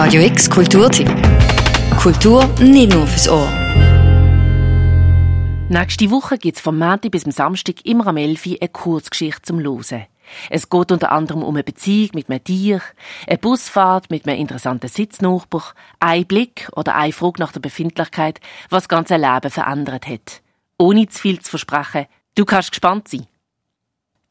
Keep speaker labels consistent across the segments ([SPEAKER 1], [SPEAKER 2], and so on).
[SPEAKER 1] Radio X Kulturtipp. Kultur nicht nur fürs Ohr.
[SPEAKER 2] Nächste Woche gibt es vom Montag bis zum Samstag immer am 11 Uhr eine Kurzgeschichte zum Losen. Es geht unter anderem um eine Beziehung mit einem Tier, eine Busfahrt mit einem interessanten Sitznachbar, ein Blick oder eine Frage nach der Befindlichkeit, was das ganze Leben verändert hat. Ohne zu viel zu versprechen, du kannst gespannt sein.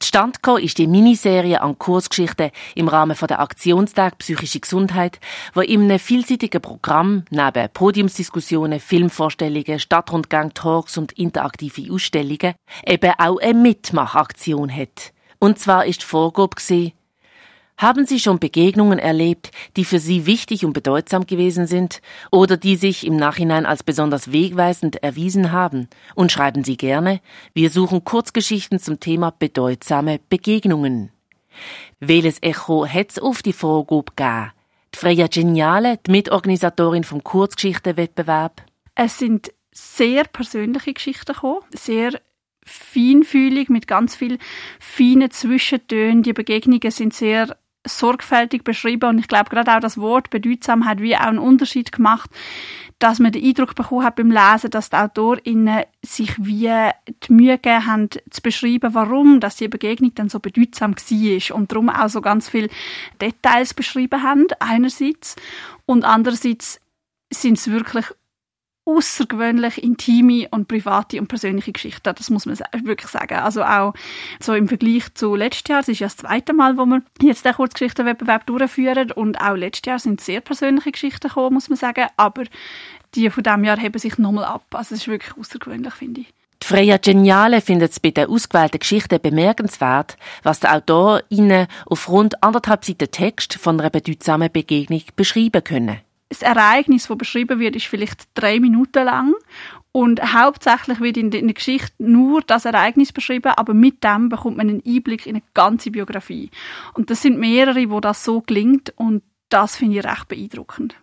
[SPEAKER 2] Gekommen ist die Miniserie an Kursgeschichten im Rahmen der Aktionstag Psychische Gesundheit, wo in einem vielseitigen Programm neben Podiumsdiskussionen, Filmvorstellungen, Stadtrundgang, Talks und interaktive Ausstellungen eben auch eine Mitmachaktion hat. Und zwar ist die Vorgabe haben Sie schon Begegnungen erlebt, die für Sie wichtig und bedeutsam gewesen sind oder die sich im Nachhinein als besonders wegweisend erwiesen haben? Und schreiben Sie gerne, wir suchen Kurzgeschichten zum Thema bedeutsame Begegnungen. Welches Echo hat's auf die Vorgabe gegeben? Die Freya Geniale, die Mitorganisatorin vom Kurzgeschichtenwettbewerb.
[SPEAKER 3] Es sind sehr persönliche Geschichten gekommen, sehr feinfühlig mit ganz viel feinen Zwischentönen. Die Begegnungen sind sehr sorgfältig beschrieben. Und ich glaube gerade auch das Wort bedeutsam hat wie auch einen Unterschied gemacht, dass man den Eindruck bekommen hat beim Lesen, dass die AutorInnen sich wie die Mühe gegeben haben, zu beschreiben, warum dass die Begegnung dann so bedeutsam war und darum auch so ganz viele Details beschrieben haben, einerseits. Und andererseits sind es wirklich außergewöhnlich intime und private und persönliche Geschichten. Das muss man wirklich sagen. Also auch so im Vergleich zu letztes Jahr, es ist ja das zweite Mal, wo wir jetzt den Kurzgeschichtenwettbewerb durchführen und auch letztes Jahr sind sehr persönliche Geschichten gekommen, muss man sagen. Aber die von diesem Jahr heben sich nochmal ab. Also es ist wirklich außergewöhnlich, finde ich.
[SPEAKER 2] Die Freya Geniale findet es bei den ausgewählten Geschichten bemerkenswert, was der Autor ihnen auf rund anderthalb Seiten Text von einer bedeutsamen Begegnung beschreiben können
[SPEAKER 3] das Ereignis, das beschrieben wird, ist vielleicht drei Minuten lang und hauptsächlich wird in der Geschichte nur das Ereignis beschrieben, aber mit dem bekommt man einen Einblick in eine ganze Biografie. Und das sind mehrere, wo das so klingt und das finde ich recht beeindruckend.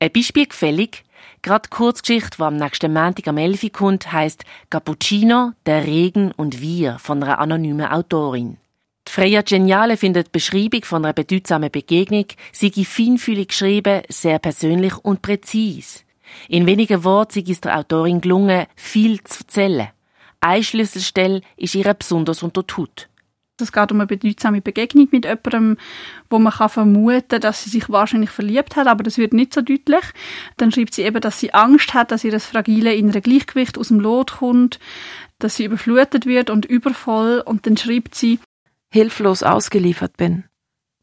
[SPEAKER 2] Ein Beispiel gefällig. Gerade die Kurzgeschichte, die am nächsten Montag am 11. kommt, heisst Cappuccino, der Regen und wir von einer anonymen Autorin. Freya Geniale findet die Beschreibung von einer bedeutsamen Begegnung sei feinfühlig geschrieben, sehr persönlich und präzis. In wenigen Worten sei es der Autorin gelungen, viel zu erzählen. Eine Schlüsselstelle ist ihr besonders unter die Haut.
[SPEAKER 3] Es geht um eine bedeutsame Begegnung mit jemandem, wo man kann vermuten kann, dass sie sich wahrscheinlich verliebt hat, aber das wird nicht so deutlich. Dann schreibt sie eben, dass sie Angst hat, dass ihr das fragile innere Gleichgewicht aus dem Lot kommt, dass sie überflutet wird und übervoll. Und dann schreibt sie,
[SPEAKER 4] hilflos ausgeliefert bin,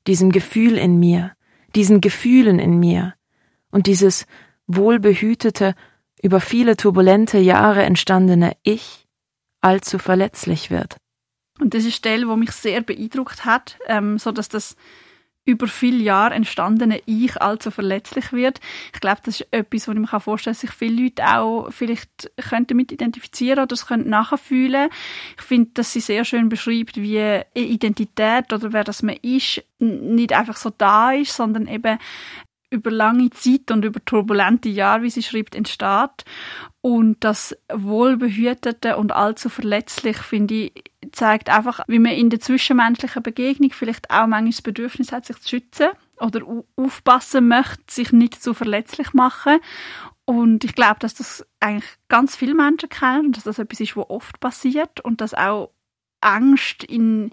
[SPEAKER 4] diesem Gefühl in mir, diesen Gefühlen in mir und dieses wohlbehütete, über viele turbulente Jahre entstandene Ich allzu verletzlich wird.
[SPEAKER 3] Und das ist eine Stelle, wo mich sehr beeindruckt hat, ähm, so dass das über viele Jahre entstandene Ich allzu verletzlich wird. Ich glaube, das ist etwas, wo ich mir vorstellen kann, dass sich viele Leute auch vielleicht könnten mit identifizieren oder es könnten nachfühlen. Ich finde, dass sie sehr schön beschreibt, wie Identität oder wer das man ist, nicht einfach so da ist, sondern eben über lange Zeit und über turbulente Jahre, wie sie schreibt, entsteht. Und das Wohlbehütete und allzu verletzlich, finde ich, zeigt einfach, wie man in der zwischenmenschlichen Begegnung vielleicht auch manchmal das Bedürfnis hat, sich zu schützen oder aufpassen möchte, sich nicht zu verletzlich machen. Und ich glaube, dass das eigentlich ganz viele Menschen kennen und dass das etwas ist, was oft passiert und dass auch Angst in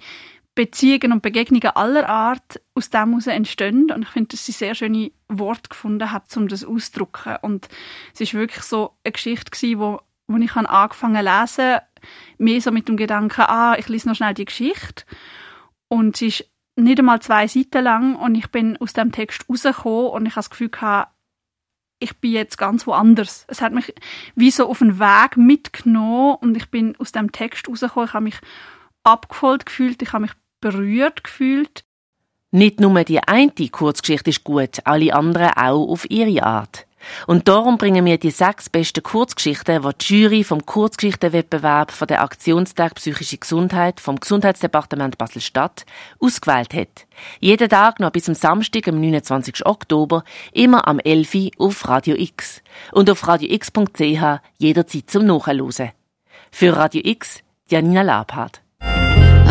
[SPEAKER 3] Beziehungen und Begegnungen aller Art aus dem heraus entstehen. Und ich finde, dass sie sehr schöne Worte gefunden hat, um das auszudrücken. Und es ist wirklich so eine Geschichte gewesen, wo, wo ich angefangen zu lesen, mehr so mit dem Gedanken, ah, ich lese noch schnell die Geschichte. Und sie ist nicht einmal zwei Seiten lang und ich bin aus dem Text rausgekommen und ich habe das Gefühl gehabt, ich bin jetzt ganz woanders. Es hat mich wie so auf den Weg mitgenommen und ich bin aus dem Text rausgekommen. Ich habe mich abgeholt gefühlt, ich habe mich berührt gefühlt.
[SPEAKER 2] Nicht nur die eine Kurzgeschichte ist gut, alle anderen auch auf ihre Art. Und darum bringen wir die sechs besten Kurzgeschichten, die die Jury vom Kurzgeschichtenwettbewerb von der Aktionstag Psychische Gesundheit vom Gesundheitsdepartement Basel-Stadt ausgewählt hat. Jeden Tag noch bis zum Samstag, am 29. Oktober, immer am 11. auf Radio X. Und auf radiox.ch jederzeit zum Nachhören. Für Radio X, Janina Labhardt.